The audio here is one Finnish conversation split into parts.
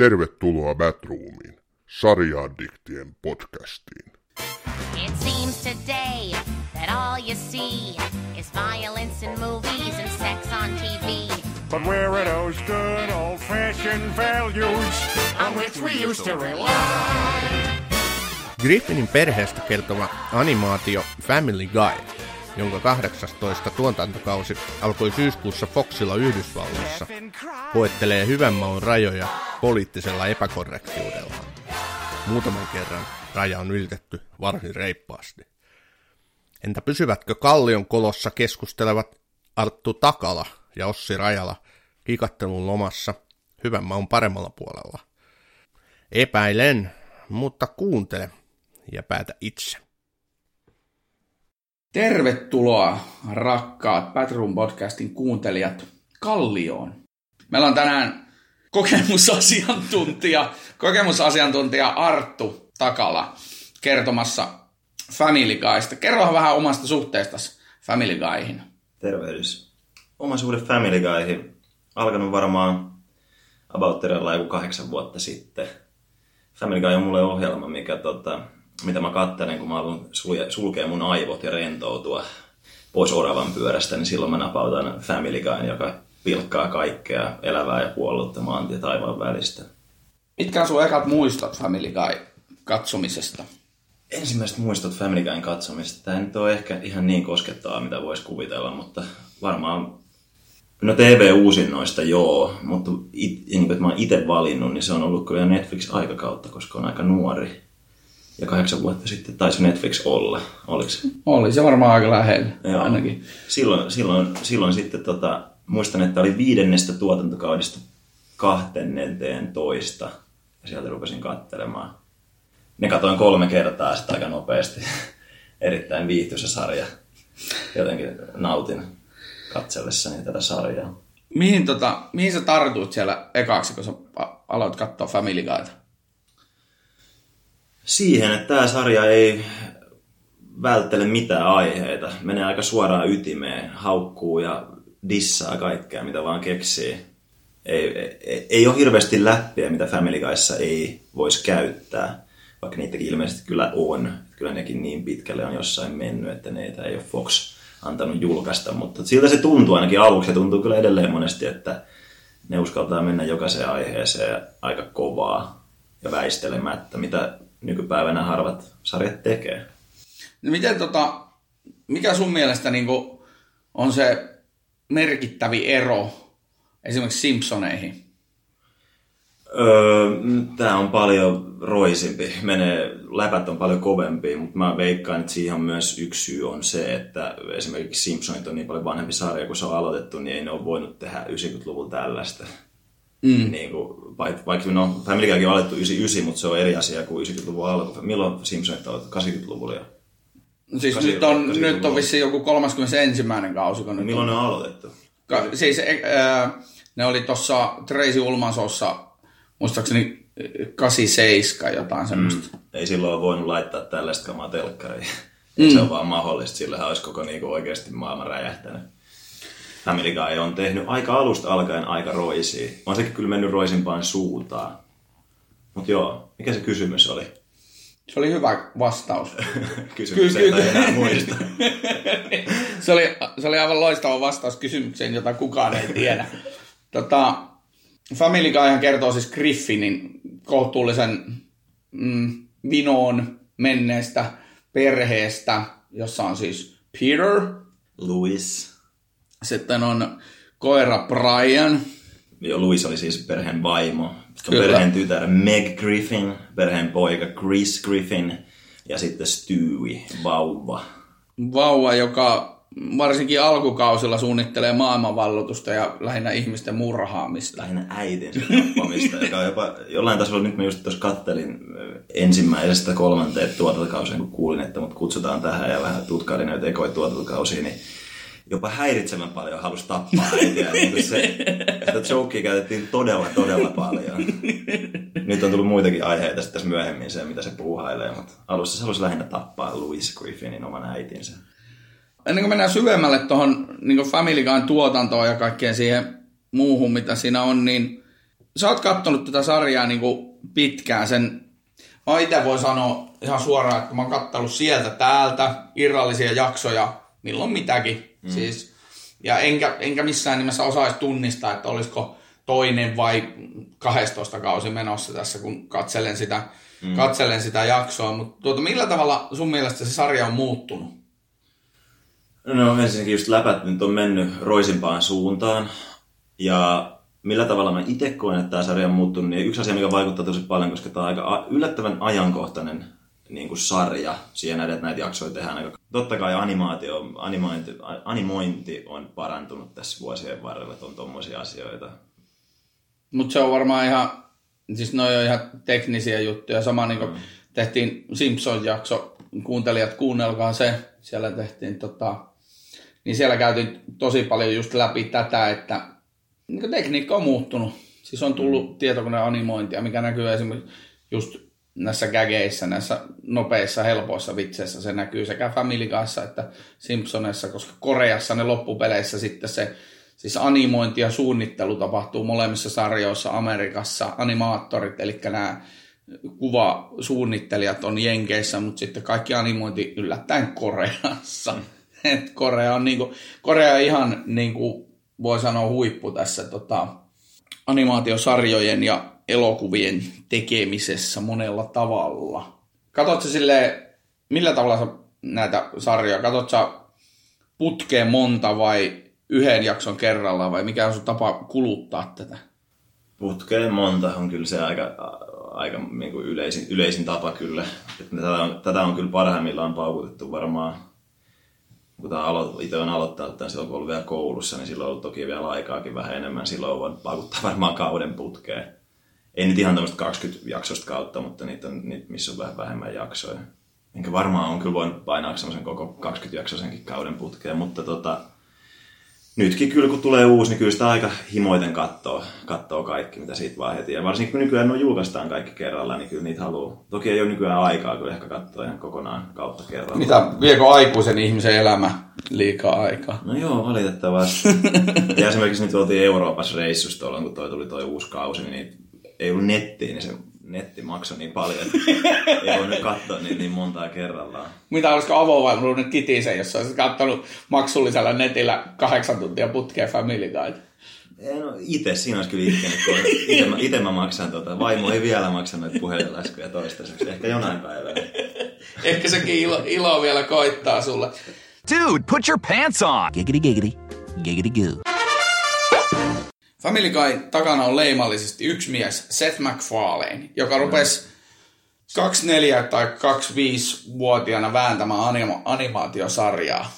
Tervetuloa Batroomiin, sarjaaddiktien podcastiin. It seems today that all you see is violence in movies and sex on TV. But where are those good old fashioned values on which we used to rely? Griffinin perheestä kertova animaatio Family Guy, jonka 18 tuotantokausi alkoi syyskuussa Foxilla Yhdysvalloissa, koettelee hyvän maun rajoja poliittisella epäkorrektiudella. Muutaman kerran raja on ylitetty varsin reippaasti. Entä pysyvätkö Kallion kolossa keskustelevat Arttu Takala ja Ossi Rajala kikattelun lomassa hyvän maun paremmalla puolella? Epäilen, mutta kuuntele ja päätä itse. Tervetuloa rakkaat Batroom podcastin kuuntelijat Kallioon. Meillä on tänään kokemusasiantuntija, kokemusasiantuntija Arttu Takala kertomassa Family Guysta. Kerro vähän omasta suhteestasi Family Guyhin. Tervehdys. Oma suhde Family Guyhin alkanut varmaan about joku kahdeksan vuotta sitten. Family Guy on mulle ohjelma, mikä tota, mitä mä katselen, kun mä haluan sulkea mun aivot ja rentoutua pois oravan pyörästä, niin silloin mä napautan Family Guyn, joka pilkkaa kaikkea elävää ja kuollutta maantia taivaan välistä. Mitkä on sun ekat muistot Family Guy katsomisesta? Ensimmäiset muistot Family Guyn katsomisesta. Tämä nyt ole ehkä ihan niin koskettavaa, mitä voisi kuvitella, mutta varmaan No TV-uusinnoista joo, mutta it, niin kuin, että mä oon itse valinnut, niin se on ollut kyllä Netflix-aikakautta, koska on aika nuori ja kahdeksan vuotta sitten taisi Netflix olla, oliko se? Oli se varmaan aika lähellä Joo. ainakin. Silloin, silloin, silloin sitten tota, muistan, että oli viidennestä tuotantokaudesta kahtennenteen toista ja sieltä rupesin katselemaan. Ne katoin kolme kertaa sitä aika nopeasti. Erittäin viihtyisä sarja. Jotenkin nautin katsellessani tätä sarjaa. Mihin, tota, mihin sä tartuit siellä ekaksi, kun sä aloit katsoa Family Guyta? Siihen, että tämä sarja ei välttele mitään aiheita. Menee aika suoraan ytimeen, haukkuu ja dissaa kaikkea, mitä vaan keksii. Ei, ei, ei ole hirveästi läppiä, mitä Family Guyssa ei voisi käyttää, vaikka niitäkin ilmeisesti kyllä on. Kyllä nekin niin pitkälle on jossain mennyt, että neitä ei ole Fox antanut julkaista, mutta siltä se tuntuu ainakin aluksi. Se tuntuu kyllä edelleen monesti, että ne uskaltaa mennä jokaiseen aiheeseen aika kovaa ja väistelemättä, mitä nykypäivänä harvat sarjat tekee. No miten tota, mikä sun mielestä niin on se merkittävi ero esimerkiksi Simpsoneihin? Öö, Tämä on paljon roisimpi. Menee, läpät on paljon kovempi, mutta mä veikkaan, että siihen myös yksi syy on se, että esimerkiksi Simpsonit on niin paljon vanhempi sarja, kun se on aloitettu, niin ei ne ole voinut tehdä 90-luvulla tällaista. Mm. Niin kuin, vaikka no, Family Guykin on alettu 99, mutta se on eri asia kuin 90-luvun alku. Milloin Simpsonit on 80-luvulla jo? No siis nyt on, nyt on vissiin joku 31. kausi. Kun Milloin on... ne on aloitettu? Ka- siis äh, ne oli tuossa Tracy Ulmansossa, muistaakseni 87 jotain semmoista. Mm. Ei silloin ole voinut laittaa tällaista kamaa telkkariin. Mm. Se on vaan mahdollista, sillä olisi koko niinku oikeasti maailman räjähtänyt. Family Guy on tehnyt aika alusta alkaen aika roisia. On sekin kyllä mennyt roisimpaan suuntaan. Mutta joo, mikä se kysymys oli? Se oli hyvä vastaus. kysymys ky- ky- enää muista. se, oli, se oli aivan loistava vastaus kysymykseen, jota kukaan ei tiedä. tota, Family Guy kertoo siis Griffinin kohtuullisen mm, vinoon menneestä perheestä, jossa on siis Peter, Louis, sitten on koira Brian. Joo, Louis oli siis perheen vaimo. Kyllä. Perheen tytär Meg Griffin, perheen poika Chris Griffin ja sitten Stewie, vauva. Vauva, joka varsinkin alkukausilla suunnittelee maailmanvallotusta ja lähinnä ihmisten murhaamista. Lähinnä äitin tappamista, joka on jopa jollain tasolla, nyt mä just tuossa kattelin ensimmäisestä kolmanteen tuotantokauseen, kun kuulin, että mut kutsutaan tähän ja vähän tutkailin näitä ekoja tuotantokausia, niin jopa häiritsevän paljon halusi tappaa äitiä. niin se, sitä jokea käytettiin todella, todella paljon. Nyt on tullut muitakin aiheita sitten myöhemmin se, mitä se puuhailee, mutta alussa se halusi lähinnä tappaa Louis Griffinin oman äitinsä. Ennen kuin mennään syvemmälle tuohon niin Family Guyn tuotantoon ja kaikkeen siihen muuhun, mitä siinä on, niin sä oot kattonut tätä sarjaa niin pitkään. Sen, mä itse voi sanoa ihan suoraan, että mä oon kattanut sieltä täältä irrallisia jaksoja, milloin mitäkin. Mm. Siis, ja enkä, enkä missään nimessä osaisi tunnistaa, että olisiko toinen vai 12 kausi menossa tässä, kun katselen sitä, mm. katselen sitä jaksoa. Mutta tuota, millä tavalla sun mielestä se sarja on muuttunut? No ensinnäkin just läpät nyt on mennyt roisimpaan suuntaan. Ja millä tavalla mä itse koen, että tämä sarja on muuttunut, niin yksi asia, mikä vaikuttaa tosi paljon, koska tämä on aika yllättävän ajankohtainen niin kuin sarja siihen että näitä jaksoja tehdään. Aika... Totta kai animaatio, animointi, animointi on parantunut tässä vuosien varrella, että on tuommoisia asioita. Mutta se on varmaan ihan, siis noi on ihan teknisiä juttuja. Sama niin kuin mm. tehtiin Simpson-jakso, kuuntelijat kuunnelkaa se, siellä tehtiin tota, niin siellä käytiin tosi paljon just läpi tätä, että niin tekniikka on muuttunut. Siis on tullut mm. tietokoneanimointia, mikä näkyy esimerkiksi just näissä gageissä, näissä nopeissa, helpoissa vitseissä. Se näkyy sekä Family Guyssa että Simpsonessa, koska Koreassa ne loppupeleissä sitten se siis animointi ja suunnittelu tapahtuu molemmissa sarjoissa Amerikassa. Animaattorit, eli nämä kuvasuunnittelijat on Jenkeissä, mutta sitten kaikki animointi yllättäen Koreassa. Mm. Et Korea on niinku, Korea ihan niinku, voi sanoa huippu tässä tota, animaatiosarjojen ja elokuvien tekemisessä monella tavalla. Katsotko sille, millä tavalla sä näitä sarjoja, katsotko putkeen monta vai yhden jakson kerrallaan vai mikä on sun tapa kuluttaa tätä? Putkeen monta on kyllä se aika, aika niin kuin yleisin, yleisin tapa kyllä. Että tätä, on, tätä on kyllä parhaimmillaan paukutettu varmaan kun tämä alo- itse on aloittanut tämän silloin, kun ollut vielä koulussa, niin silloin on ollut toki vielä aikaakin vähän enemmän. Silloin on voinut pakuttaa varmaan kauden putkeen. Ei nyt ihan tämmöistä 20 jaksosta kautta, mutta niitä on, niitä, missä on vähän vähemmän jaksoja. Enkä varmaan on kyllä voinut painaa semmoisen koko 20 jaksoisenkin kauden putkeen, mutta tota, nytkin kyllä kun tulee uusi, niin kyllä sitä aika himoiten katsoo, katsoo kaikki, mitä siitä vaan heti. Ja varsinkin kun nykyään no julkaistaan kaikki kerralla, niin kyllä niitä haluaa. Toki ei ole nykyään aikaa kyllä ehkä katsoa ihan kokonaan kautta kerralla. Mitä, viekö aikuisen ihmisen elämä liikaa aikaa? No joo, valitettavasti. ja esimerkiksi nyt oltiin Euroopassa reissusta, kun toi tuli toi uusi kausi, niin ei ollut nettiin, niin se netti maksoi niin paljon, että ei voinut katsoa niin, niin montaa kerrallaan. Mitä olisiko avovaimelu nyt kitisen, jos olisit katsonut maksullisella netillä kahdeksan tuntia putkeen Family Guide? No itse, siinä olisi kyllä itkenyt. Itse mä, ite mä maksan tota. Vaimo ei vielä maksa noita puhelinlaskuja toistaiseksi. Ehkä jonain päivänä. Ehkä sekin ilo, ilo vielä koittaa sulle. Dude, put your pants on! Giggity giggity. Giggity goo. Family Guy takana on leimallisesti yksi mies, Seth MacFarlane, joka rupesi 24 tai 25-vuotiaana vääntämään anima- animaatiosarjaa.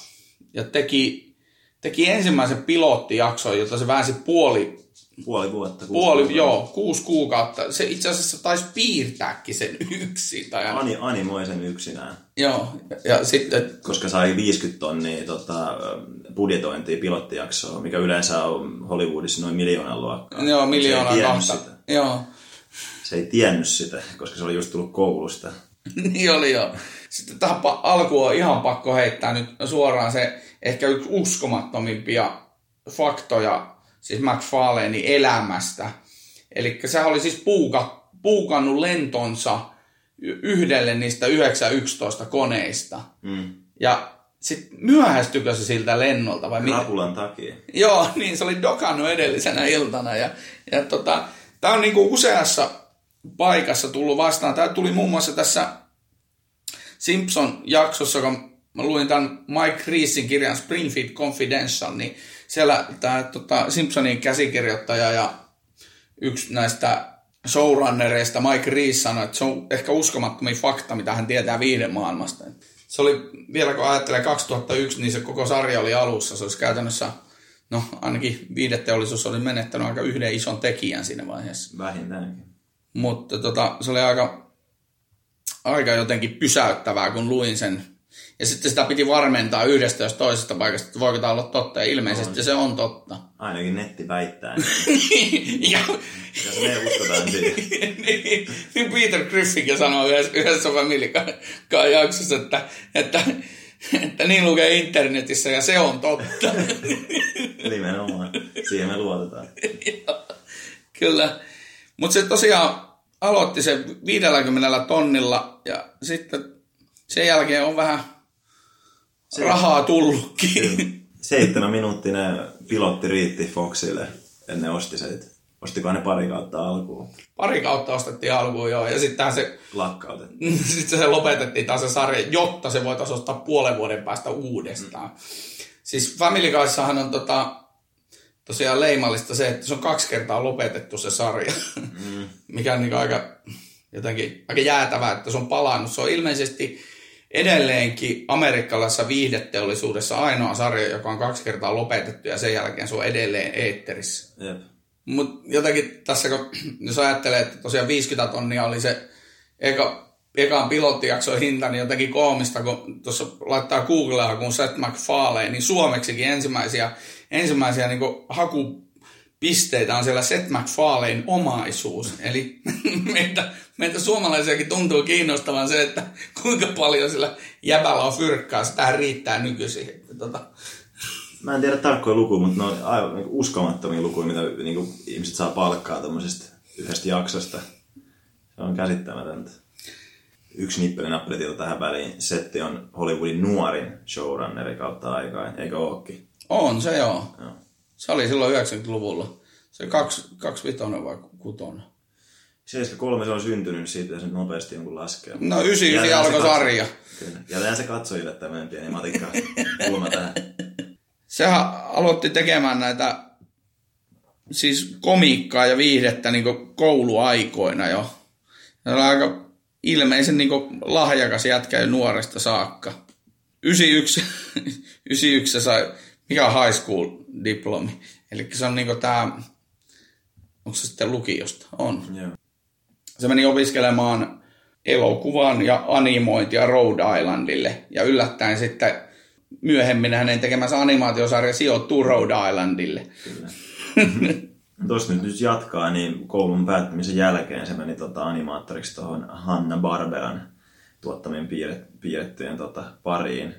Ja teki, teki ensimmäisen pilottijakson, jota se väänsi puoli Puoli vuotta. Puoli, kuusi joo, kuusi kuukautta. Se itse asiassa taisi piirtääkin sen yksin. Tai Ani, animoi sen yksinään. Joo, ja sitten... Koska sai 50 tonnia tota, budjetointia pilottijaksoa, mikä yleensä on Hollywoodissa noin miljoonan luokkaa. Joo, miljoonan kahta. Joo. Se ei tiennyt sitä, koska se oli just tullut koulusta. niin oli joo. Sitten tähän alkuun on ihan pakko heittää nyt suoraan se ehkä yksi uskomattomimpia faktoja siis McFarlanein elämästä. Eli se oli siis puuka, puukannut lentonsa yhdelle niistä 911 koneista. Mm. Ja sitten myöhästykö se siltä lennolta vai mitä? Rapulan takia. Joo, niin se oli dokannut edellisenä iltana. Ja, ja tota, tämä on niinku useassa paikassa tullut vastaan. Tämä tuli muun muassa tässä Simpson-jaksossa, mä luin tämän Mike Reesin kirjan Springfield Confidential, niin siellä tämä tota, Simpsonin käsikirjoittaja ja yksi näistä showrunnereista Mike Reese sanoi, että se on ehkä uskomattomia fakta, mitä hän tietää viiden maailmasta. Se oli, vielä kun ajattelee 2001, niin se koko sarja oli alussa. Se olisi käytännössä, no ainakin viideteollisuus oli menettänyt aika yhden ison tekijän siinä vaiheessa. Vähintäänkin. Mutta tota, se oli aika, aika jotenkin pysäyttävää, kun luin sen ja sitten sitä piti varmentaa yhdestä jos toisesta paikasta, että voiko tämä olla totta. Ja ilmeisesti on. se on totta. Ainakin netti väittää. Niin. ja, Jos me uskotaan siihen. niin, niin Peter Griffinkin sanoi yhdessä, yhdessä Family jaksossa, että, että, että niin lukee internetissä ja se on totta. Nimenomaan. Siihen me luotetaan. Kyllä. Mutta se tosiaan aloitti sen 50 tonnilla ja sitten sen jälkeen on vähän se, rahaa tullutkin. Seitsemän minuuttinen pilotti riitti Foxille ennen osti se. Ostiko ne pari kautta alkuun? Pari kautta ostettiin alkuun, joo. Ja sitten se... Lakkautettiin. sitten se lopetettiin taas se sarja, jotta se voitaisiin ostaa puolen vuoden päästä uudestaan. Mm. Siis Family Guyssahan on tota, tosiaan leimallista se, että se on kaksi kertaa lopetettu se sarja. Mm. Mikä on niin aika, jotenkin, aika jäätävää, että se on palannut. Se on ilmeisesti edelleenkin amerikkalaisessa viihdeteollisuudessa ainoa sarja, joka on kaksi kertaa lopetettu ja sen jälkeen se on edelleen eetterissä. Mutta jotenkin tässä, kun, jos ajattelee, että tosiaan 50 tonnia oli se eka, ekaan pilottijakson hinta, niin jotenkin koomista, kun tuossa laittaa Googlea, kun Seth MacFarlane, niin suomeksikin ensimmäisiä, ensimmäisiä niin hakupisteitä on siellä Seth MacFarlane omaisuus. Eli meitä, meitä suomalaisiakin tuntuu kiinnostavan se, että kuinka paljon sillä jäbällä on fyrkkaa. Sitä riittää nykyisin. Tota, Mä en tiedä tarkkoja lukuja, mutta ne on aivan niin uskomattomia lukuja, mitä niin kuin, ihmiset saa palkkaa tämmöisestä yhdestä jaksosta. Se on käsittämätöntä. Yksi nippeli nappeli tähän väliin. Setti on Hollywoodin nuorin showrunneri kautta aikaa, eikö ookin? On se joo. joo. Se oli silloin 90-luvulla. Se kaksi, kaksi vitonen vai kutonen. 73 se on syntynyt, siitä se nopeasti jonkun laskea. No 99 alkoi sarja. Kyllä. Jätään se katsojille tämmöinen pieni matikka kulma tähän sehän aloitti tekemään näitä siis komiikkaa ja viihdettä niin kouluaikoina jo. Se oli aika ilmeisen niin lahjakas jätkä jo nuoresta saakka. 91, 91 se sai, mikä on high school diplomi. Eli se on niin tämä, onko se sitten lukiosta? On. Yeah. Se meni opiskelemaan elokuvan ja animointia Rhode Islandille. Ja yllättäen sitten myöhemmin hänen tekemänsä animaatiosarja sijoittuu Rhode Islandille. Kyllä. Tuosta nyt, nyt jatkaa, niin koulun päättymisen jälkeen se meni tota, animaattoriksi tuohon Hanna Barberan tuottamien piirret, piirrettyjen tota, pariin.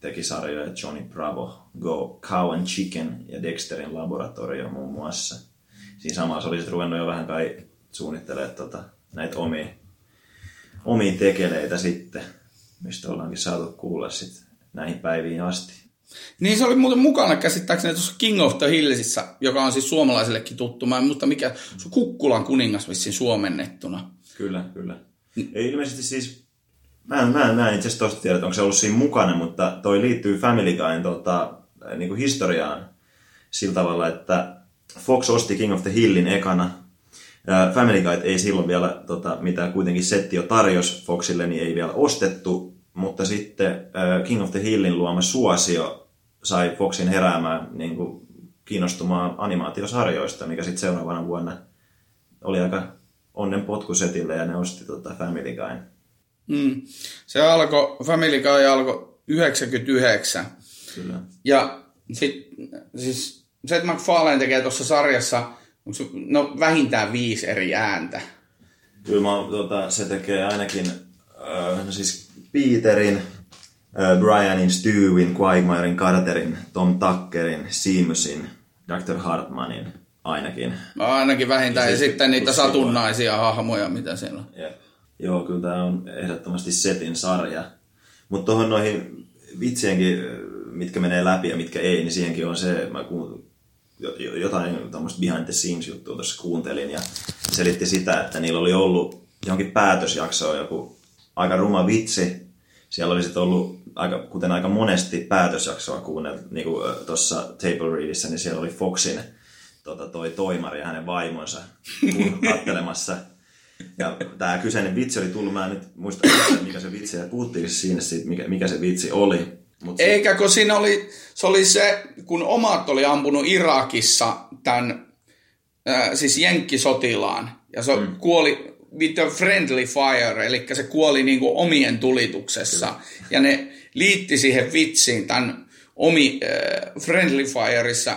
Teki sarjoja Johnny Bravo, Go, Cow and Chicken ja Dexterin laboratorio muun muassa. Siinä samassa oli ruvennut jo vähän kai suunnittelemaan tota, näitä omia, omia tekeleitä sitten, mistä ollaankin saatu kuulla sitten näihin päiviin asti. Niin se oli muuten mukana käsittääkseni tuossa King of the Hillsissä, joka on siis suomalaisellekin tuttu. Mä en muista mikä, se Kukkulan kuningas vissiin suomennettuna. Kyllä, kyllä. Ei ilmeisesti siis, mä en, mä en, mä en itse asiassa tosta tiedä, onko se ollut siinä mukana, mutta toi liittyy Family Guyn tota, niin kuin historiaan sillä tavalla, että Fox osti King of the Hillin ekana. Family Guy ei silloin vielä, tota, mitä kuitenkin setti jo tarjosi Foxille, niin ei vielä ostettu mutta sitten äh, King of the Hillin luoma suosio sai Foxin heräämään niin kuin, kiinnostumaan animaatiosarjoista, mikä sitten seuraavana vuonna oli aika onnen potkusetille ja ne osti tota Family Guy. Mm. Se alkoi, Family Guy alkoi 99. Kyllä. Ja sitten siis Seth MacFarlane tekee tuossa sarjassa no, vähintään viisi eri ääntä. Kyllä mä, tota, se tekee ainakin, äh, no siis Peterin, Brianin, Stewin, Quagmirein, Carterin, Tom Tuckerin, Seamusin, Dr. Hartmanin ainakin. No, ainakin vähintään, ja, ja sitten niitä satunnaisia voi. hahmoja, mitä siellä on. Jep. Joo, kyllä tämä on ehdottomasti setin sarja. Mutta tuohon noihin vitsienkin, mitkä menee läpi ja mitkä ei, niin siihenkin on se, mä kuun, jotain tämmöistä behind the scenes juttua tuossa kuuntelin ja selitti sitä, että niillä oli ollut johonkin päätösjaksoon joku aika ruma vitsi, siellä oli sitten ollut, aika, kuten aika monesti päätösjaksoa kuunneltu, niin kuin tuossa Table Readissä, niin siellä oli Foxin tota, toi toimari ja hänen vaimonsa kattelemassa. Ja tämä kyseinen vitsi oli tullut, mä en nyt muista, mikä se vitsi, ja puhuttiin siinä siitä, mikä, mikä se vitsi oli. Mut Eikä, kun siinä oli, se oli se, kun omat oli ampunut Irakissa tämän, äh, siis jenkkisotilaan, ja se mm. kuoli with a friendly fire, eli se kuoli niin kuin omien tulituksessa. Kyllä. Ja ne liitti siihen vitsiin tämän omi, äh, friendly fireissa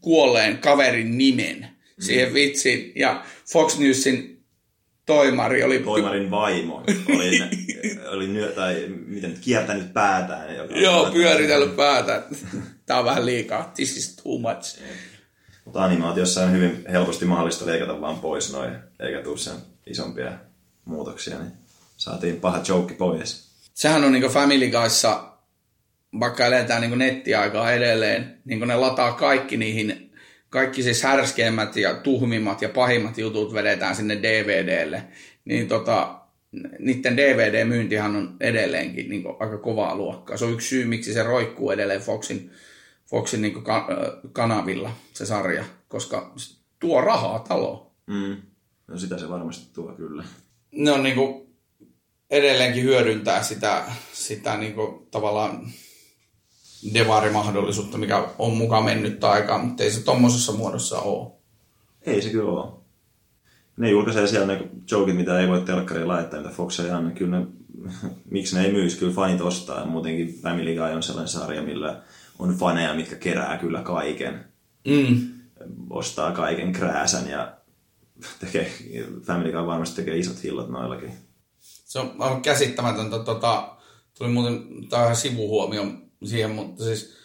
kuolleen kaverin nimen mm. siihen vitsiin. Ja Fox Newsin toimari oli... Toimarin vaimo oli, oli nyö, tai miten kiertänyt päätään. Joka Joo, pyöritellyt päätä. Tämä on vähän liikaa. This is too much. Mutta animaatiossa on hyvin helposti mahdollista leikata vaan pois noin eikä tuu sen isompia muutoksia, niin saatiin paha joke pois. Sehän on niin Family Guyssa, vaikka eletään niin nettiaikaa edelleen, niin ne lataa kaikki niihin, kaikki siis härskeimmät ja tuhmimmat ja pahimmat jutut vedetään sinne DVDlle. Niin tota, niiden DVD-myyntihan on edelleenkin niin aika kovaa luokkaa. Se on yksi syy, miksi se roikkuu edelleen Foxin, Foxin niin ka- kanavilla, se sarja, koska se tuo rahaa taloon. Mm. No sitä se varmasti tuo kyllä. Ne on niin kuin, edelleenkin hyödyntää sitä, sitä niin kuin, tavallaan devarimahdollisuutta, mikä on mukaan mennyt aikaa, mutta ei se tuommoisessa muodossa ole. Ei se kyllä ole. Ne julkaisee siellä ne jokit, mitä ei voi telkkariin laittaa, mitä Fox ei anna. Kyllä ne, miksi ne ei myisi, kyllä fanit ostaa. Ja muutenkin Family Guy on sellainen sarja, millä on faneja, mitkä kerää kyllä kaiken. Mm. Ostaa kaiken krääsän ja tekee, Family Guy varmasti tekee isot hillot noillakin. Se on aivan käsittämätöntä. Tota, tuli muuten, tämä sivuhuomio siihen, mutta siis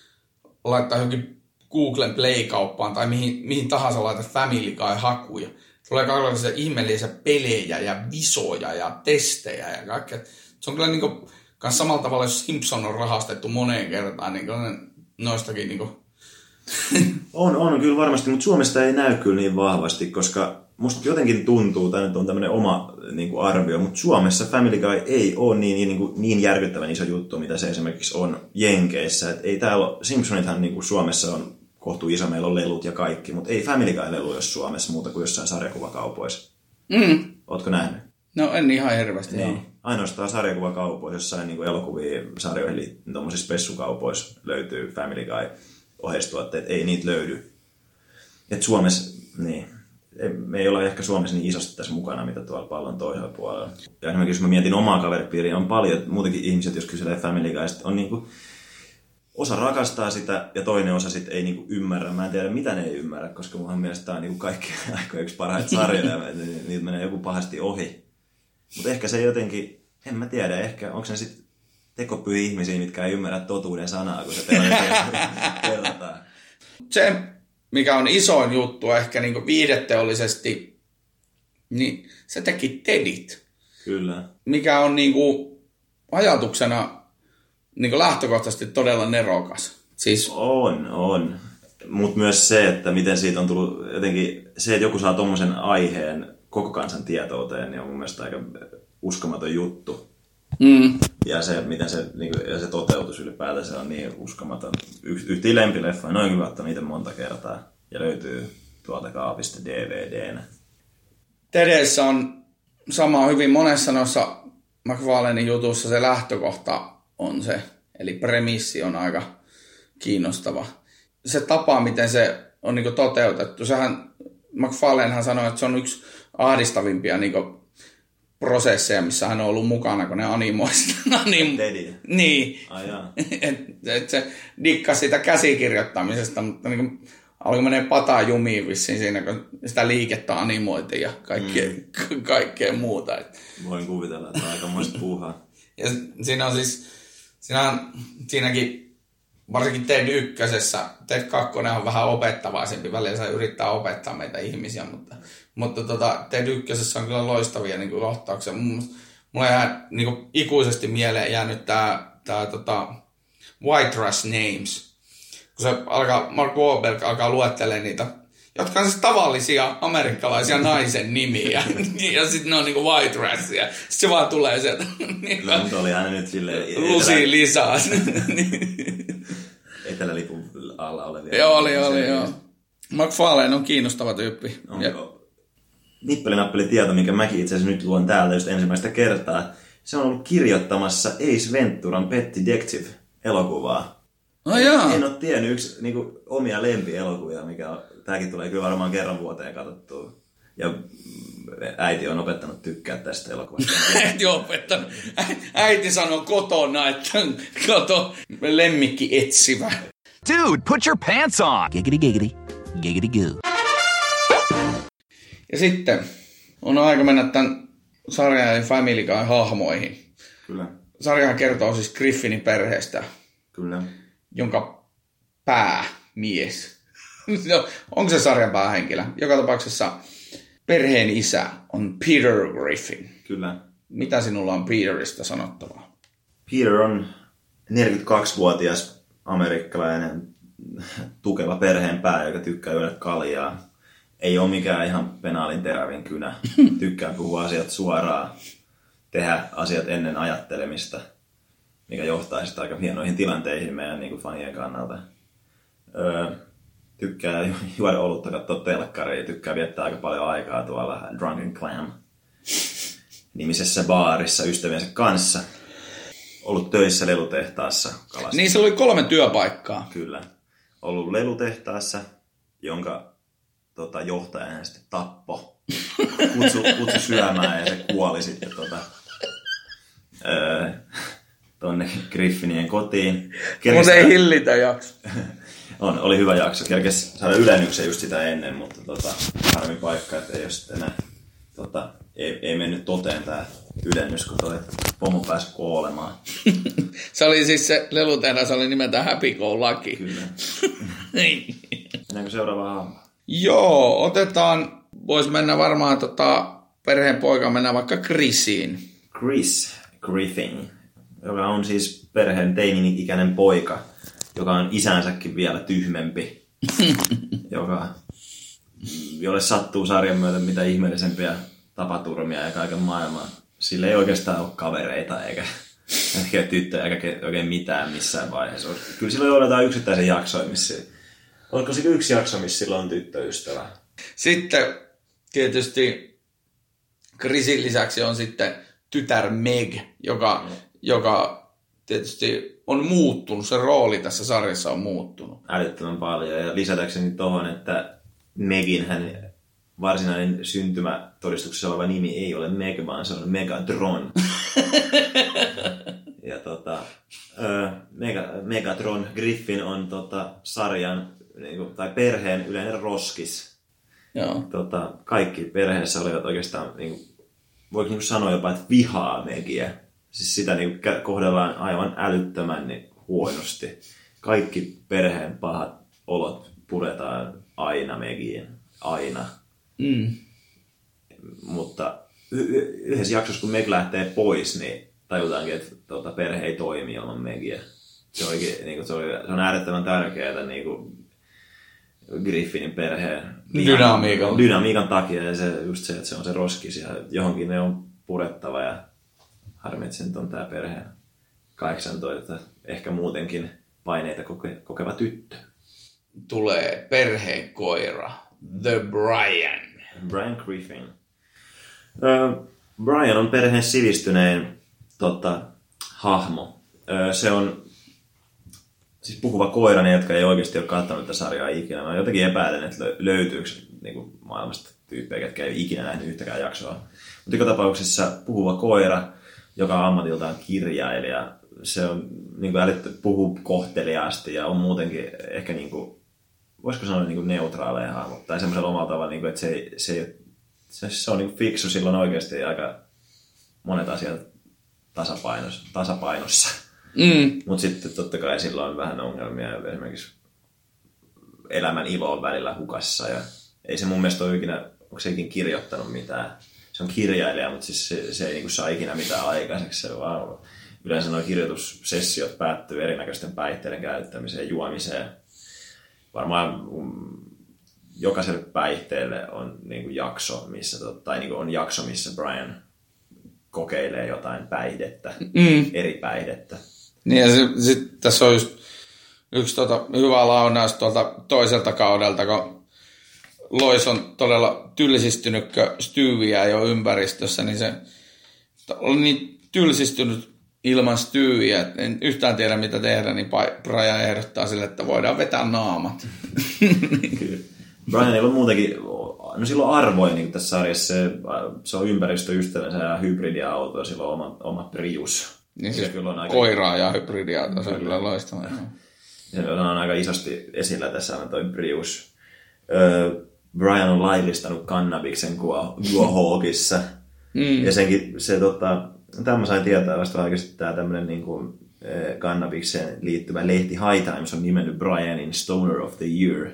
laittaa johonkin Googlen Play-kauppaan tai mihin, mihin tahansa laita Family Guy-hakuja. Tulee kaikenlaisia ihmeellisiä pelejä ja visoja ja testejä ja kaikkea. Se on kyllä niin kuin, samalla tavalla, jos Simpson on rahastettu moneen kertaan, niin kuin noistakin niin kuin... on, on kyllä varmasti, mutta Suomesta ei näy kyllä niin vahvasti, koska musta jotenkin tuntuu, tämä nyt on tämmöinen oma niin kuin arvio, mutta Suomessa Family Guy ei ole niin, niin, niin, niin järkyttävän iso juttu, mitä se esimerkiksi on Jenkeissä. Et ei täällä, Simpsonithan niin kuin Suomessa on kohtuu iso, meillä on lelut ja kaikki, mutta ei Family Guy-lelu jos Suomessa muuta kuin jossain sarjakuvakaupoissa. Mm. Ootko nähnyt? No en ihan hirveästi, niin. Ainoastaan sarjakuvakaupoissa, jossain niin elokuvia, sarjoihin liittyen, tuommoisissa spessukaupoissa löytyy Family Guy oheistuotteet, ei niitä löydy. Et Suomessa, niin, me ei olla ehkä Suomessa niin isosti tässä mukana, mitä tuolla pallon toisella puolella. Ja esimerkiksi jos mä mietin omaa kaveripiiriä, on paljon muutenkin ihmiset, jos kyselee Family Guysta, on niin kuin, osa rakastaa sitä ja toinen osa sitten ei niinku ymmärrä. Mä en tiedä, mitä ne ei ymmärrä, koska mun mielestä tämä on niinku kaikki aikojen yksi parhaita sarjoja. niitä menee joku pahasti ohi. Mutta ehkä se jotenkin, en mä tiedä, ehkä onko se sitten tekopyhi ihmisiä, mitkä ei ymmärrä totuuden sanaa, kun se kerrotaan. Se, mikä on isoin juttu ehkä niin viideteollisesti, niin se teki Tedit. Kyllä. Mikä on niin kuin ajatuksena niin kuin lähtökohtaisesti todella nerokas. Siis... On, on. Mutta myös se, että miten siitä on tullut jotenkin, se, että joku saa tuommoisen aiheen koko kansan tietouteen, niin on mun mielestä aika uskomaton juttu. Mm. Ja se, miten se, niin kuin, ja se toteutus ylipäätään, se on niin uskomaton. Y- yhtiin lempileffa, noin kyllä niitä monta kertaa. Ja löytyy tuolta kaapista DVDnä. Tedessä on sama hyvin monessa noissa McFarlanein jutussa se lähtökohta on se, eli premissi on aika kiinnostava. Se tapa, miten se on niin toteutettu, sehän McFarlanehan sanoi, että se on yksi ahdistavimpia niin prosesseja, missä hän on ollut mukana, kun ne animoi sitä. Anim... Niin. Ai et, et se dikkasi sitä käsikirjoittamisesta, mutta niin kuin, alkoi menee pataa jumiin vissiin siinä, kun sitä liikettä animoitiin ja kaikkea, mm. kaikkea muuta. Et. Voin kuvitella, että aika muista puuhaa. Ja siinä on siis, siinä on, siinäkin varsinkin TED ykkösessä, TED 2 on vähän opettavaisempi, välillä se yrittää opettaa meitä ihmisiä, mutta, mutta tota, TED ykkösessä on kyllä loistavia niin kuin kohtauksia. Mulla jää niin kuin ikuisesti mieleen jäänyt tämä, tämä tota, White Trash Names, kun se alkaa, Mark Wahlberg alkaa luettelemaan niitä jotka on siis tavallisia amerikkalaisia naisen nimiä. ja sitten ne on niinku white rassia. Sitten se vaan tulee sieltä. no, mutta oli aina nyt silleen... Lusi etelä... lisää. Etelälipun alla olevia. Joo, oli, oli, joo. McFarlane on kiinnostava tyyppi. Onko ja... nippelinappeli tieto, minkä mäkin itse asiassa nyt luon täältä just ensimmäistä kertaa. Se on ollut kirjoittamassa Ace Venturan Pet Detective elokuvaa. Oh, jaa. En ole tiennyt yksi niin kuin, omia lempielokuvia, mikä on tämäkin tulee kyllä varmaan kerran vuoteen katsottua. Ja äiti on opettanut tykkää tästä elokuvasta. äiti on opettanut. Äiti sanoi kotona, että kato, lemmikki etsivä. Dude, put your pants on! Giggity giggity. Giggity goo. Ja sitten on aika mennä tämän sarjan ja Family Guy hahmoihin. Kyllä. Sarjahan kertoo siis Griffinin perheestä. Kyllä. Jonka päämies onko se sarjan päähenkilö? Joka tapauksessa perheen isä on Peter Griffin. Kyllä. Mitä sinulla on Peteristä sanottavaa? Peter on 42-vuotias amerikkalainen tukeva perheenpää, joka tykkää juoda kaljaa. Ei ole mikään ihan penaalin terävin kynä. Tykkää puhua asiat suoraan, tehdä asiat ennen ajattelemista, mikä johtaa sitten aika hienoihin tilanteihin meidän niin kuin fanien kannalta. Öö, tykkää ju- juoda olutta, katsoa telkkaria, tykkää viettää aika paljon aikaa tuolla Drunken Clam nimisessä baarissa ystäviensä kanssa. Ollut töissä lelutehtaassa kalasta. Niin, se oli kolme työpaikkaa. Kyllä. Ollut lelutehtaassa, jonka tota, johtaja hän sitten tappo. Kutsu, kutsu syömään ja se kuoli sitten tota, öö, tonne Griffinien kotiin. Mutta ei hillitä jakso. on, oli hyvä jakso. Kerkes saada ylennyksen just sitä ennen, mutta tota, harmi paikka, että ei sitten enää, tota, ei, ei mennyt toteen tämä ylennys, kun toi pomo pääsi kuolemaan. Se oli siis se lelutehdas oli nimeltään Happy Go Lucky. Kyllä. Mennäänkö seuraavaan hahmoon? Joo, otetaan, vois mennä varmaan tota, perheen poika mennä vaikka Chrisiin. Chris Griffin, joka on siis perheen teini-ikäinen poika, joka on isänsäkin vielä tyhmempi, joka, jolle sattuu sarjan myötä mitä ihmeellisempiä tapaturmia ja kaiken maailman. Sillä ei oikeastaan ole kavereita eikä, eikä tyttöjä eikä ke- oikein mitään missään vaiheessa. Kyllä silloin on jotain yksittäisen jaksoja, missä... Oletko sillä yksi jakso, missä sillä on tyttöystävä? Sitten tietysti Chrisin lisäksi on sitten tytär Meg, joka, joka tietysti on muuttunut. Se rooli tässä sarjassa on muuttunut. älyttömän paljon. Ja lisätäkseni tuohon, että Megin hän varsinainen syntymätodistuksessa oleva nimi ei ole Meg, vaan se on Megatron. ja tota, Mega, Megatron Griffin on tota, sarjan niin kuin, tai perheen yleinen roskis. Joo. Tota, kaikki perheessä olivat oikeastaan, niin kuin, voiko niin sanoa jopa, että vihaa Megiä. Siis sitä niin kohdellaan aivan älyttömän niin, huonosti. Kaikki perheen pahat olot puretaan aina Megiin. Aina. Mm. Mutta yhdessä jaksossa, kun Meg lähtee pois, niin tajutaankin, että tota, perhe ei toimi ilman Megiä. Se, oikein, niin kuin, se, oli, se on äärettömän tärkeää niin kuin Griffinin perheen Dynamiikan. dynamiikan takia ja se, just se, että se on se roskis ja johonkin ne on purettava ja harmi, että se nyt on tämä perheen 18, ehkä muutenkin paineita koke, kokeva tyttö. Tulee perheen koira. The Brian. Brian Griffin. Ö, Brian on perheen sivistynein tota, hahmo. Ö, se on siis puhuva koira, ne jotka ei oikeasti ole katsonut tätä sarjaa ikinä. Mä jotenkin epäilen, että lö- löytyykö niin kuin maailmasta tyyppejä, jotka ei ikinä nähnyt yhtäkään jaksoa. Mutta joka tapauksessa puhuva koira, joka on ammatiltaan kirjailija, se on niin kuin älyttä, puhuu kohteliaasti ja on muutenkin ehkä niin kuin, voisiko sanoa niin kuin neutraaleja hahmo, tai semmoisella omalla tavalla, niin kuin, että se, ei, se, ei, se, se on niin kuin fiksu, silloin oikeasti aika monet asiat tasapainossa. tasapainossa. Mm. Mutta sitten totta kai sillä on vähän ongelmia esimerkiksi elämän ilo on välillä hukassa ja ei se mun mielestä ole ikinä, onko se ikinä kirjoittanut mitään. Se on kirjailija, mutta siis se, se ei niin saa ikinä mitään aikaiseksi. Se vaan, yleensä nuo kirjoitussessiot päättyy erinäköisten päihteiden käyttämiseen, juomiseen. Varmaan mm, jokaiselle päihteelle on niin kuin jakso, missä, tot- tai niin kuin on jakso, missä Brian kokeilee jotain päihdettä, Mm. eri päihdettä. Niin ja sit, sit tässä on just yksi tota, hyvä launaus tuolta toiselta kaudelta, kun Lois on todella tylsistynytkö Stewieä jo ympäristössä, niin se on niin tylsistynyt ilman Stewieä, että en yhtään tiedä mitä tehdä, niin Brian ehdottaa sille, että voidaan vetää naamat. Kyllä. Brianilla on muutenkin, no sillä on arvoja niin tässä sarjassa, se, se on ympäristöystävänsä ja hybridiauto ja sillä on oma, oma Prius. niin Se se kyllä on aika, koiraa ja hybridia, se on kyllä loistava. se on aika isosti esillä tässä on toi Prius. Öö, Brian on laillistanut kannabiksen Guahawkissa. Mm. Ja senkin, se tota, tämä mä sain tietää vasta oikeasti tämä tämmöinen niin kuin, eh, kannabikseen liittyvä lehti High Times on nimennyt Brianin Stoner of the Year.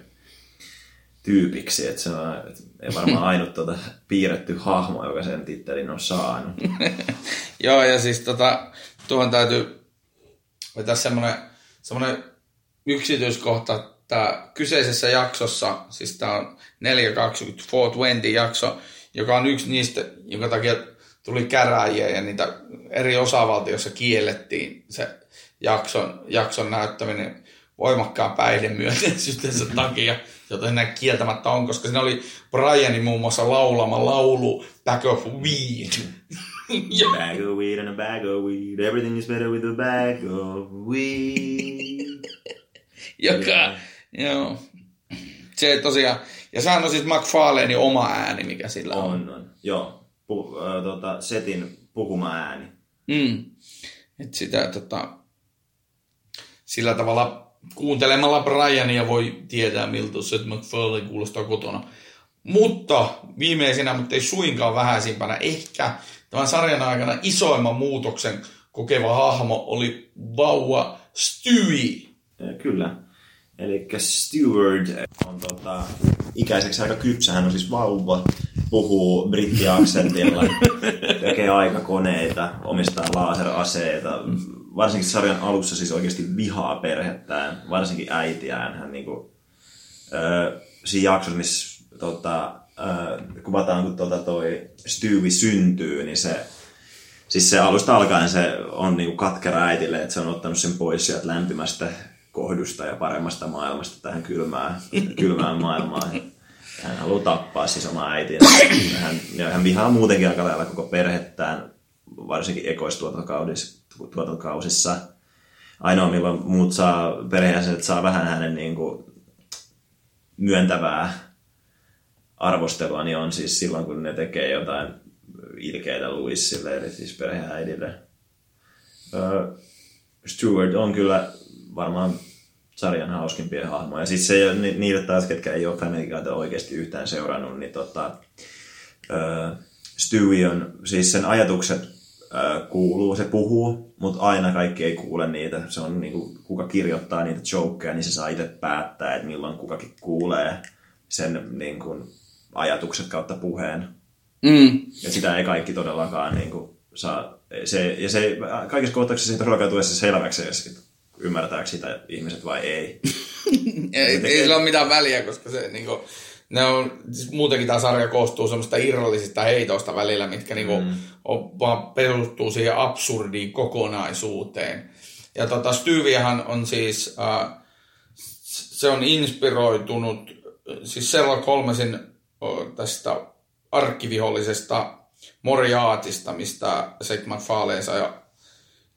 tyypiksi, että se on ei varmaan ainut tuota piirretty hahmo, joka sen tittelin on saanut. Joo, ja siis tota, tuohon täytyy vetää semmoinen, semmoinen yksityiskohta, että kyseisessä jaksossa, siis tämä on 420 420 jakso, joka on yksi niistä, jonka takia tuli käräjiä ja niitä eri osavaltioissa kiellettiin se jakson, jakson näyttäminen voimakkaan päihdemyönteisyytensä takia, jota enää kieltämättä on, koska siinä oli Brianin muun muassa laulama laulu Back of Weed. ja, Bag of weed and a bag of weed. Everything is better with a bag of weed. joka, joo. Se tosiaan, ja sehän on siis McFarlanein oma ääni, mikä sillä on. On, on. Joo. Pu, äh, tota, setin puhuma ääni. Mm. Et sitä tota, sillä tavalla kuuntelemalla Briania voi tietää, miltä Seth MacFarlane kuulostaa kotona. Mutta viimeisenä, mutta ei suinkaan vähäisimpänä, ehkä tämän sarjan aikana isoimman muutoksen kokeva hahmo oli vauva Stewie. Kyllä. Eli Stewart on tota, ikäiseksi aika kypsä. Hän on siis vauva, puhuu brittiaksentilla, tekee aikakoneita, omistaa laaseraseita. Varsinkin sarjan alussa siis oikeasti vihaa perhettään, varsinkin äitiään. Hän niinku, öö, siinä jaksossa, missä tota, öö, kuvataan, kun tota toi Stewie syntyy, niin se Siis se alusta alkaen se on niinku katkera äitille, että se on ottanut sen pois sieltä lämpimästä kohdusta ja paremmasta maailmasta tähän kylmään, kylmään maailmaan. Hän haluaa tappaa siis omaa äitiä. Hän, hän vihaa muutenkin aika lailla koko perhettään, varsinkin ekoistuotantokausissa. Ainoa, milloin muut saa, perheenjäsenet saa vähän hänen niin kuin, myöntävää arvostelua, niin on siis silloin, kun ne tekee jotain ilkeitä Louisille, eli siis perheäidille. Stewart on kyllä varmaan sarjan hauskimpia hahmoja. Siis se ni- niille taas, ketkä ei ole Family Guyta oikeasti yhtään seurannut, niin tota, öö, Stewie on, siis sen ajatukset kuuluu, se puhuu, mutta aina kaikki ei kuule niitä. Se on niinku, kuka kirjoittaa niitä jokeja, niin se saa itse päättää, että milloin kukakin kuulee sen niinku, ajatukset kautta puheen. Mm. Ja sitä ei kaikki todellakaan niin kuin, saa. Se, ja se, kaikissa kohtauksissa se ei todellakaan tule se selväksi, jos ymmärtääkö sitä ihmiset vai ei. Ei, ei sillä ole mitään väliä, koska se niinku, ne on, siis muutenkin tämä sarja koostuu semmoista irrallisista heitoista välillä, mitkä niinku, mm. on, vaan perustuu siihen absurdiin kokonaisuuteen. Ja tota, Steviehan on siis, äh, se on inspiroitunut siis Sherlock Holmesin äh, tästä arkkivihollisesta Moriaatista, mistä Seth MacFarlane sai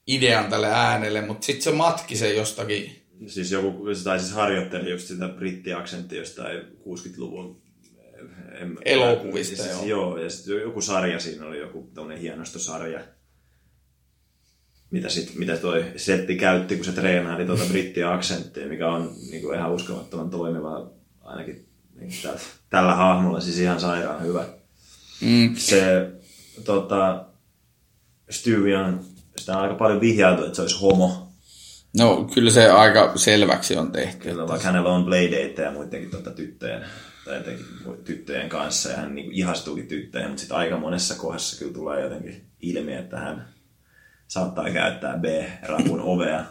idean tälle äänelle, mutta sitten se matki se jostakin Siis joku, tai siis harjoitteli just sitä brittiaksenttia jostain 60-luvun en- Elokuvista, siis, joo. joo. ja sitten joku sarja siinä oli, joku tämmöinen hienostosarja, mitä, sit, mitä toi setti käytti, kun se treenaili tuota brittiaksenttia, mikä on niin kuin ihan uskomattoman toimiva ainakin niin tällä, tällä hahmolla, siis ihan sairaan hyvä. Mm. Se tota, Stewie on, sitä on aika paljon vihjailtu, että se olisi homo, No kyllä se aika selväksi on tehty. Kyllä, vaikka hänellä on playdateja ja muidenkin tuota tyttöjen, tai jotenkin tyttöjen kanssa, ja hän niin ihastuukin tyttöihin, mutta sitten aika monessa kohdassa kyllä tulee jotenkin ilmi, että hän saattaa käyttää B-rapun ovea.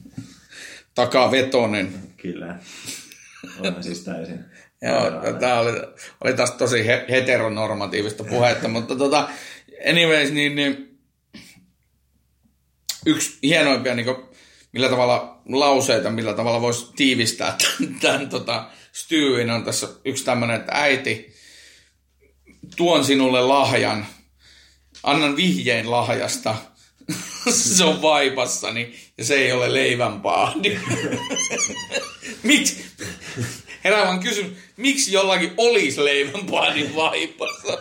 Takavetonen. Kyllä. On siis täysin. Joo, tämä oli, oli taas tosi he- heteronormatiivista puhetta, mutta tota, anyways, niin, niin yksi hienoimpia, niin kuin, millä tavalla lauseita, millä tavalla voisi tiivistää tämän, tämän tota, Stewin on tässä yksi tämmöinen, että äiti, tuon sinulle lahjan, annan vihjeen lahjasta, se on vaipassani ja se ei ole leivänpaahdi. Miksi? Heräävän kysymys, miksi jollakin olisi leivänpahdin vaipassa?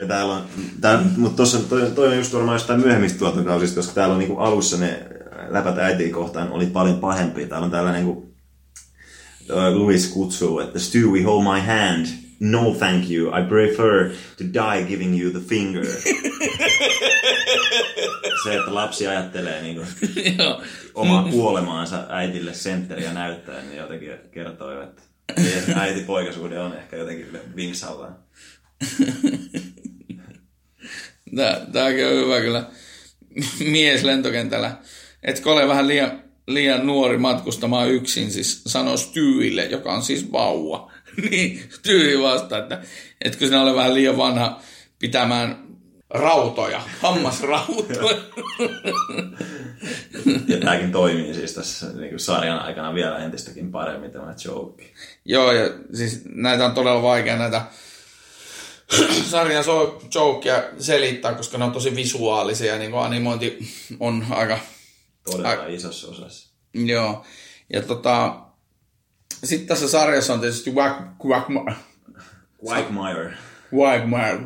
Ja täällä on, tää, mutta tossa, toi, toi on just varmaan jostain myöhemmistä tuotantokausista, koska täällä on niinku alussa ne läpät äitiin kohtaan oli paljon pahempia. Täällä on täällä niinku, Louis kutsuu, että Stewie, hold my hand. No thank you, I prefer to die giving you the finger. Se, että lapsi ajattelee niinku Joo. omaa kuolemaansa äitille sentteriä näyttäen, niin jotenkin kertoo että äiti-poikasuhde on ehkä jotenkin vinksallaan. Tää, tääkin on hyvä kyllä mies lentokentällä. Etkö ole vähän liian, liian nuori matkustamaan yksin, siis sanoo Styyille, joka on siis vauva. niin Styy vasta, että etkö sinä ole vähän liian vanha pitämään rautoja, hammasrautoja. Ja tämäkin toimii siis tässä niin kuin sarjan aikana vielä entistäkin paremmin tämä joke. Joo, ja siis näitä on todella vaikea näitä sarjan so- jokeja selittää, koska ne on tosi visuaalisia, niin kuin animointi on aika... Todella Ai- isossa osassa. Joo, ja tota... Sitten tässä sarjassa on tietysti Wack, Wack, Quagmire. Wagmire,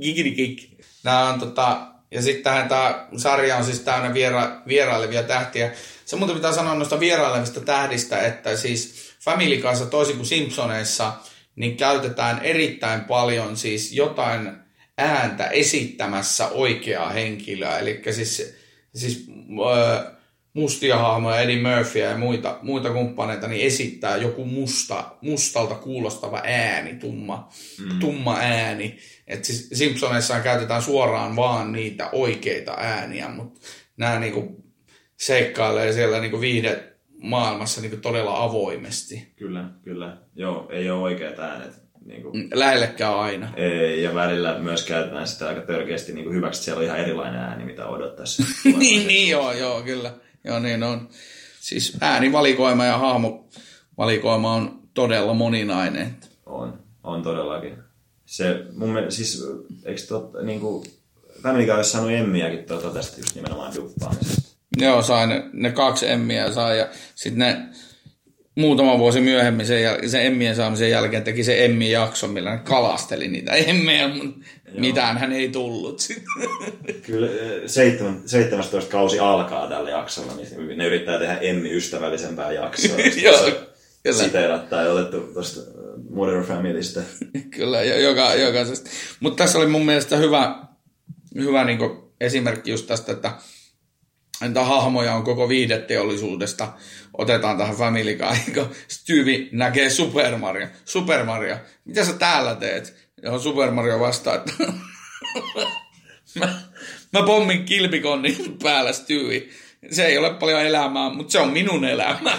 Gigidikik. Nämä on tota, ja sitten tämä sarja on siis täynnä viera, vierailevia tähtiä. Se muuten pitää sanoa noista vierailevista tähdistä, että siis Family Guyssa toisin kuin Simpsoneissa, niin käytetään erittäin paljon siis jotain ääntä esittämässä oikeaa henkilöä. Eli siis, siis äh, mustia hahmoja, Eddie Murphyä ja muita, muita kumppaneita, niin esittää joku musta, mustalta kuulostava ääni, tumma, mm. tumma ääni. Et siis Simpsoneissa käytetään suoraan vaan niitä oikeita ääniä, mutta nämä niinku seikkailee siellä niinku viihde maailmassa niinku todella avoimesti. Kyllä, kyllä. Joo, ei ole oikeat äänet. Niin kuin, Lähellekään aina. ei, ja välillä myös käytetään sitä aika törkeästi niin kuin hyväksi, että siellä on ihan erilainen ääni, mitä odottaisi. niin, niin joo, joo, kyllä. Joo, niin on. Siis äänivalikoima ja hahmovalikoima on todella moninainen. On, on todellakin. Se, mun mielestä, siis, eikö tot, niin kuin, Family Guy olisi saanut Emmiäkin tuota tästä just nimenomaan duppaamisesta. Joo, sai ne, ne kaksi emmiä sai ja sitten ne muutama vuosi myöhemmin sen, jäl- sen emmien saamisen jälkeen teki se emmi-jakso, millä ne kalasteli niitä emmejä, mutta mitään hän ei tullut. Kyllä eh, seitsemän, 17 kausi alkaa tällä jaksolla, niin ne yrittää tehdä Emmi-ystävällisempää jaksoa. Joo, kyllä. Siteerat tai otettu tuosta Modern Familystä. Kyllä, jo- joka, jokaisesta. Mutta tässä oli mun mielestä hyvä, hyvä niin esimerkki just tästä, että Entä hahmoja on koko viihdeteollisuudesta. Otetaan tähän Family Guy, Styvi näkee Super Mario. Super Mario, mitä sä täällä teet? Johon Super Mario vastaa, että mä, mä pommin kilpikonnin päällä Styvi. Se ei ole paljon elämää, mutta se on minun elämä.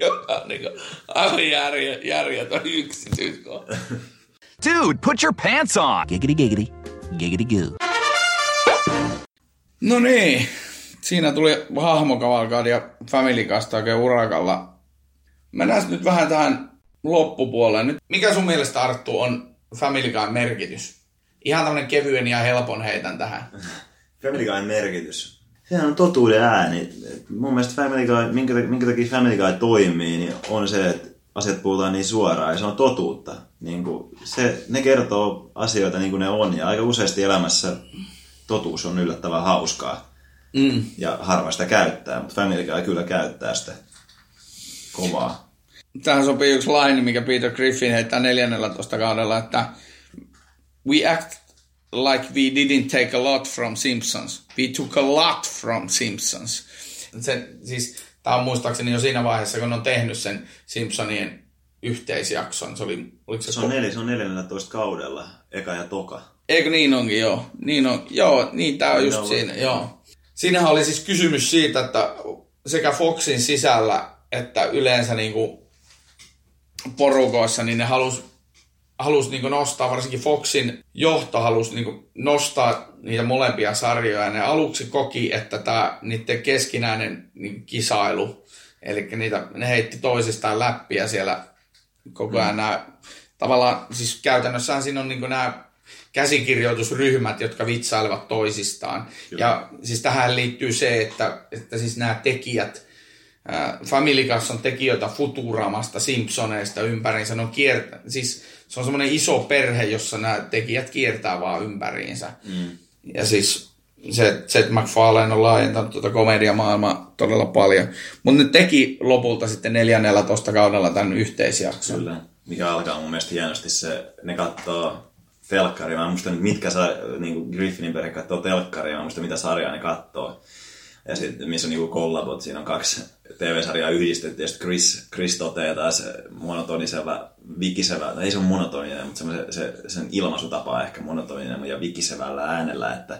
joka, on niin aivan järje, yksityiskohta. Dude, put your pants on. Giggity giggity. Giggity goo. No niin, siinä tuli hahmokavalkaadi ja Family Cast oikein urakalla. Mennään nyt vähän tähän loppupuoleen. Nyt, mikä sun mielestä Arttu on Family Guyn merkitys? Ihan tämmönen kevyen ja helpon heitän tähän. Family Guyn merkitys. Sehän on totuuden ääni. Mun mielestä Family Guy, minkä, minkä takia Family Guy toimii, niin on se, että asiat puhutaan niin suoraan ja se on totuutta. Niin kuin se, ne kertoo asioita niin kuin ne on ja aika useasti elämässä totuus on yllättävän hauskaa. Mm. Ja harva sitä käyttää, mutta Family Guy kyllä käyttää sitä kovaa. Tähän sopii yksi laini, mikä Peter Griffin heittää 14 kaudella, että We act like we didn't take a lot from Simpsons. We took a lot from Simpsons. Se, siis, tämä on muistaakseni jo siinä vaiheessa, kun on tehnyt sen Simpsonien yhteisjakson. Se oli, oliko se, Se on, nel, se on 14 kaudella, eka ja toka. Eikö niin onkin, joo. Niin on, joo, niin tää on just Joo. siinä, joo. Siinähän oli siis kysymys siitä, että sekä Foxin sisällä että yleensä niinku porukoissa, niin ne halus, halus niinku nostaa, varsinkin Foxin johto halusi niinku nostaa niitä molempia sarjoja. Ne aluksi koki, että tämä niiden keskinäinen niinku kisailu, eli niitä, ne heitti toisistaan läppiä siellä koko ajan nämä, tavallaan, siis käytännössähän siinä on niin nämä käsikirjoitusryhmät, jotka vitsailevat toisistaan. Kyllä. Ja siis tähän liittyy se, että, että siis nämä tekijät, Family Guy on tekijöitä Futuramasta, Simpsoneista ympäriinsä. Ne on kiert- siis se on semmoinen iso perhe, jossa nämä tekijät kiertää vaan ympäriinsä. Mm. Ja siis se Seth MacFarlane on laajentanut tuota komediamaailmaa todella paljon. Mutta ne teki lopulta sitten 14 kaudella tämän yhteisjakson. Kyllä. Mikä alkaa mun mielestä hienosti se, ne katsoo telkkaria. Mä en muista nyt mitkä sa, niin kuin Griffinin perhe katsoo telkkaria. Mä en muista mitä sarjaa ne katsoo. Ja sitten missä on niinku kollabot, siinä on kaksi TV-sarjaa yhdistetty, ja sitten Chris, Chris toteaa taas monotonisella, vikisellä, tai ei se ole monotoninen, mutta se, se, sen ilmaisutapa on ehkä monotoninen ja vikisevällä äänellä, että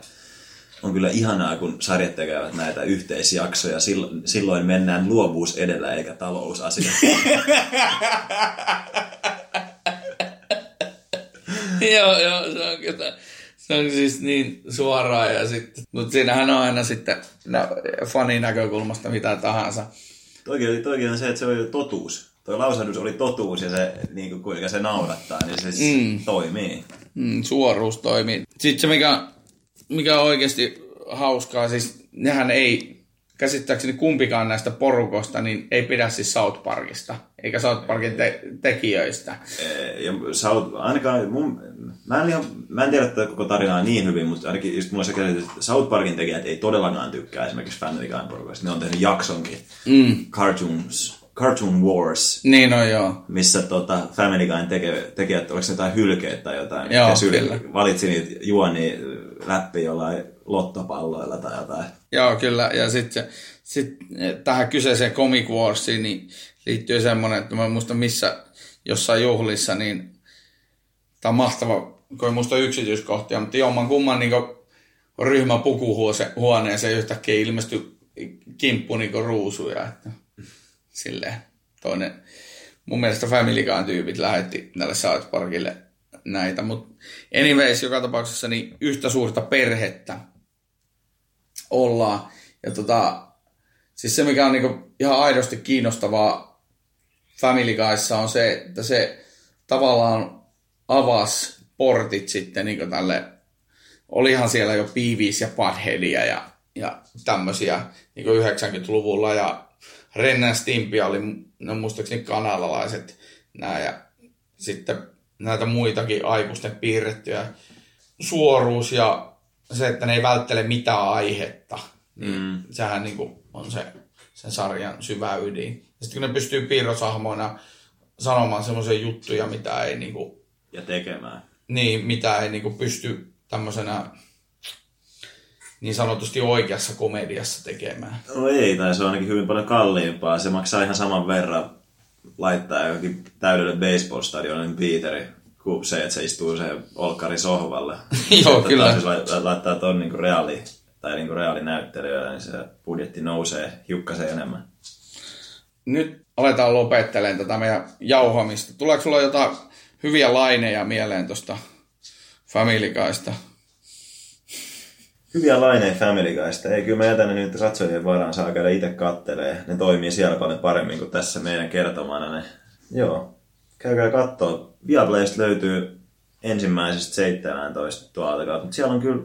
on kyllä ihanaa, kun sarjat tekevät näitä yhteisjaksoja. Silloin mennään luovuus edellä eikä talousasia. joo, joo, se on kyllä. Se on siis niin suoraa ja sitten, mutta siinähän on aina sitten no, fanin näkökulmasta mitä tahansa. Toikin, toikin on se, että se oli totuus. Tuo lausahdus oli totuus ja se, niin kuin, kuinka se naurattaa, niin se mm. toimii. Mm, suoruus toimii. Sitten se, mikä, mikä on oikeasti hauskaa, siis nehän ei, käsittääkseni kumpikaan näistä porukosta, niin ei pidä siis South Parkista, eikä South Parkin te- tekijöistä. Ja South, ainakaan mun, mä, en ihan, mä en tiedä tätä koko tarinaa niin hyvin, mutta ainakin just mulla se käsitys, että South Parkin tekijät ei todellakaan tykkää esimerkiksi Family Guy porukasta. Ne on tehnyt jaksonkin, mm. Cartoons, Cartoon Wars. Niin on joo. Missä tota, Family Guyn teke, tekijät, oliko se jotain hylkeet tai jotain? Joo, ja syl. Valitsi niitä juoni läpi jollain lottopalloilla tai jotain. Joo, kyllä. Ja sitten sit tähän kyseiseen Comic Warsiin niin liittyy semmoinen, että mä en muista missä jossain juhlissa, niin tämä on mahtava, kun ei muista yksityiskohtia, mutta jomman kumman niin ryhmä pukuhuoneeseen yhtäkkiä ilmestyi kimppu niin ruusuja. Että, silleen, toinen, mun mielestä Family tyypit lähetti näille South Parkille näitä, mutta anyways, joka tapauksessa niin yhtä suurta perhettä ollaan. Ja tota, siis se, mikä on niinku ihan aidosti kiinnostavaa Family Guyssa on se, että se tavallaan avasi portit sitten niinku tälle, olihan siellä jo Beavis ja Buttheadia ja, ja tämmöisiä niinku 90-luvulla ja Rennen Stimpia oli, no muistaakseni kanalalaiset nämä ja sitten näitä muitakin aikuisten piirrettyjä suoruus ja se, että ne ei välttele mitään aihetta, niin mm. sehän niin kuin on se sen sarjan syvä ydin. Ja sitten kun ne pystyy piirrosahmoina sanomaan semmoisia juttuja, mitä ei niin kuin, Ja tekemään. niin, mitä ei niin kuin pysty tämmöisenä niin sanotusti oikeassa komediassa tekemään. No ei, tai se on ainakin hyvin paljon kalliimpaa. Se maksaa ihan saman verran laittaa johonkin täydelle baseball-stadionin Peteri kuin se, että se istuu se olkkari sohvalle. Joo, Että kyllä. taas Jos laittaa, laittaa ton niinku reaali, tai niinku reaalinäyttelyä, niin se budjetti nousee hiukkasen enemmän. Nyt aletaan lopettelemaan tätä meidän jauhamista. Tuleeko sulla jotain hyviä laineja mieleen tuosta Family Guysta? Hyviä laineja Family Guysta. Ei, kyllä mä jätän ne nyt katsojien varaan, saa käydä itse kattelee. Ne toimii siellä paljon paremmin kuin tässä meidän kertomana. Ne. Joo, käykää kattoo. Viaplaysta löytyy ensimmäisestä 17 tuolta kautta, mutta siellä on kyllä,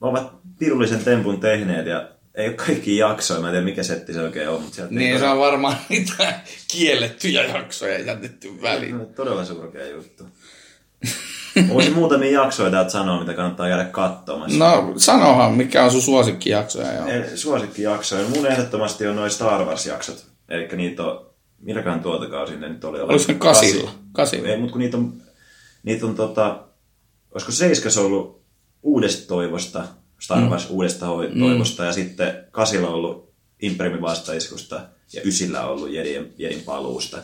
ovat pirullisen tempun tehneet ja ei ole kaikki jaksoja, mä en tiedä mikä setti se oikein on, mutta Niin se todella- on varmaan niitä kiellettyjä jaksoja jätetty väliin. No, todella surkea juttu. Voisin muutamia jaksoja täältä sanoa, mitä kannattaa käydä katsomassa. No sanohan, mikä on sun suosikkijaksoja. Joo. En- Suosikkijaksoja. Mun ehdottomasti on noin Star Wars-jaksot. Eli niitä on, milläkään tuota kausi ne nyt oli? Oliko se kasilla? Kasilla. Ei, mutta kun niitä on, niitä on tota, olisiko seiskas ollut uudesta toivosta, Star Wars mm. uudesta toivosta, ja sitten kasilla on ollut Imprimin vastaiskusta, ja ysillä on ollut Jedin, Jedin paluusta.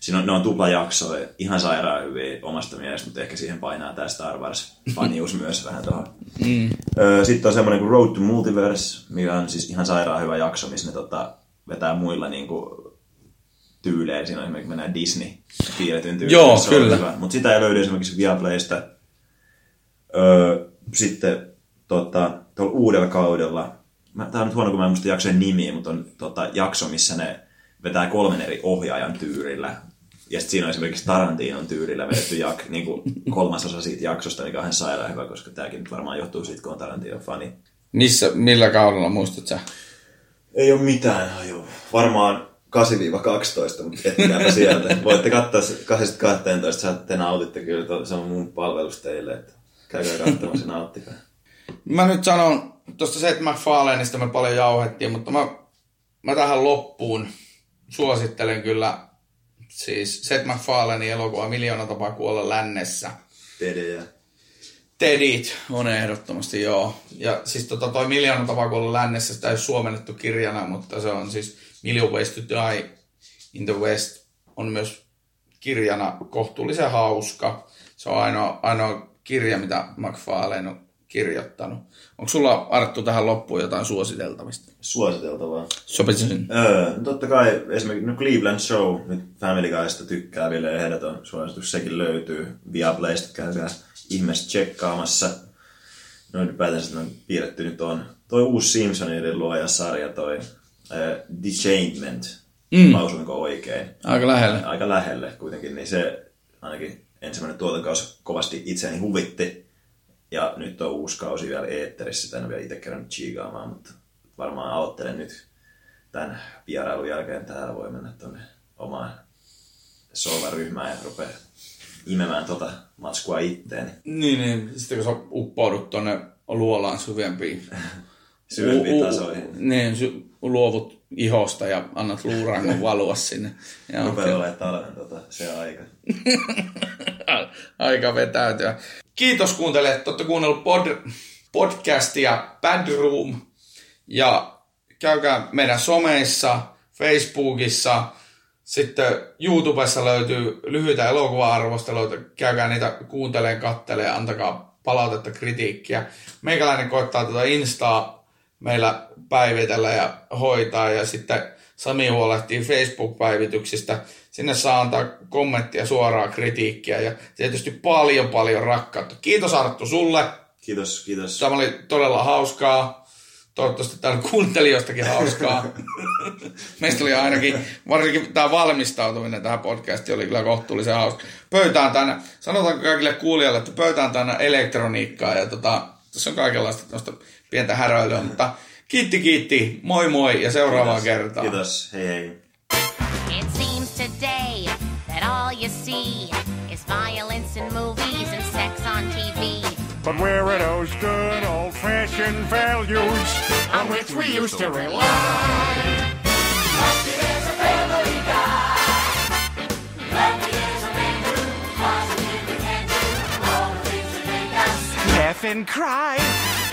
Siinä on, ne on tuplajaksoja, ihan sairaan hyviä omasta mielestä, mutta ehkä siihen painaa tämä Star Wars-fanius myös vähän tuohon. Mm. Sitten on semmoinen kuin Road to Multiverse, mikä on siis ihan sairaan hyvä jakso, missä ne tota, vetää muilla niin kuin, tyyleillä. Siinä on esimerkiksi mennään Disney piirretyn tyyliin. Joo, se kyllä. Mutta sitä ei löydy esimerkiksi Viaplaysta. Öö, sitten tota, tuolla uudella kaudella, mä, tää on nyt huono, kun mä en muista jaksojen nimiä, mutta on tota, jakso, missä ne vetää kolmen eri ohjaajan tyyrillä. Ja sitten siinä on esimerkiksi Tarantinon tyylillä vedetty jak, niin kuin kolmasosa siitä jaksosta, mikä on ihan sairaan hyvä, koska tämäkin nyt varmaan johtuu siitä, kun on Tarantinon fani. Missä, millä kaudella muistat sä? Ei ole mitään hajua. Varmaan 8-12, mutta etsikääpä sieltä. Voitte katsoa se 8-12, saatte nautitte kyllä. to- Se on mun palvelus teille, että käykää katsomassa nauttikaa. Mä nyt sanon, tuosta Seth MacFarlaneista me paljon jauhettiin, mutta mä, mä tähän loppuun suosittelen kyllä siis Seth MacFarlanein elokuva Miljoona tapaa kuolla lännessä. Pedejä. Tedit on ehdottomasti, joo. Ja siis tota, toi Miljoona tapaa kuolla lännessä, sitä ei ole suomennettu kirjana, mutta se on siis Million Ways to Die in the West on myös kirjana kohtuullisen hauska. Se on ainoa, ainoa kirja, mitä McFarlane on kirjoittanut. Onko sulla Arttu tähän loppuun jotain suositeltavista? Suositeltavaa. Sopisin. Öö, no totta kai esimerkiksi no Cleveland Show, nyt Family Guysta tykkääville ehdoton suositus, sekin löytyy Viaplaysta, käykää ihmeessä tsekkaamassa. No ylipäätänsä on piirretty nyt on. Toi uusi Simpsoniden luoja-sarja, toi äh, Disaintment, mm. lausuinko oikein? Aika lähellä. Aika lähelle kuitenkin, niin se ainakin ensimmäinen tuotantokausi kovasti itseäni huvitti. Ja nyt on uusi kausi vielä eetterissä, sitä en ole vielä itse kerännyt chiigaamaan, mutta varmaan aloittelen nyt tämän vierailun jälkeen täällä voi mennä tuonne omaan sovaryhmään ja rupeaa imemään tota matskua itteeni. Niin, niin. Sitten kun sä uppoudut tonne luolaan syvempiin, Syvempiin u- u- tasoihin. Niin, sy- luovut ihosta ja annat luurangon valua sinne. Ja Rupeaa olemaan talven tota, se aika. aika vetäytyä. Kiitos kuuntelijat, että olette kuunnellut pod, podcastia Bad Room. Ja käykää meidän someissa, Facebookissa, sitten YouTubessa löytyy lyhyitä elokuva-arvosteluita. Käykää niitä kuunteleen, kattelee, antakaa palautetta, kritiikkiä. Meikäläinen koittaa tätä Instaa meillä päivitellä ja hoitaa ja sitten Sami huolehtii Facebook-päivityksistä. Sinne saa antaa kommenttia, suoraa kritiikkiä ja tietysti paljon paljon rakkautta. Kiitos Arttu sulle. Kiitos, kiitos. Tämä oli todella hauskaa. Toivottavasti täällä kuuntelijoistakin hauskaa. Meistä oli ainakin, varsinkin tämä valmistautuminen tähän podcastiin oli kyllä kohtuullisen hauska. Pöytään tänne, sanotaanko kaikille kuulijoille, että pöytään tänne elektroniikkaa ja tota, tässä on kaikenlaista tämmöistä pientä häröilyä, mutta kiitti kiitti, moi moi ja seuraavaan kertaan. Kiitos, hei hei. It seems today that all you see is violence in movies and sex on TV. But where are those good old fashioned values on which we used to rely? Laugh and cry.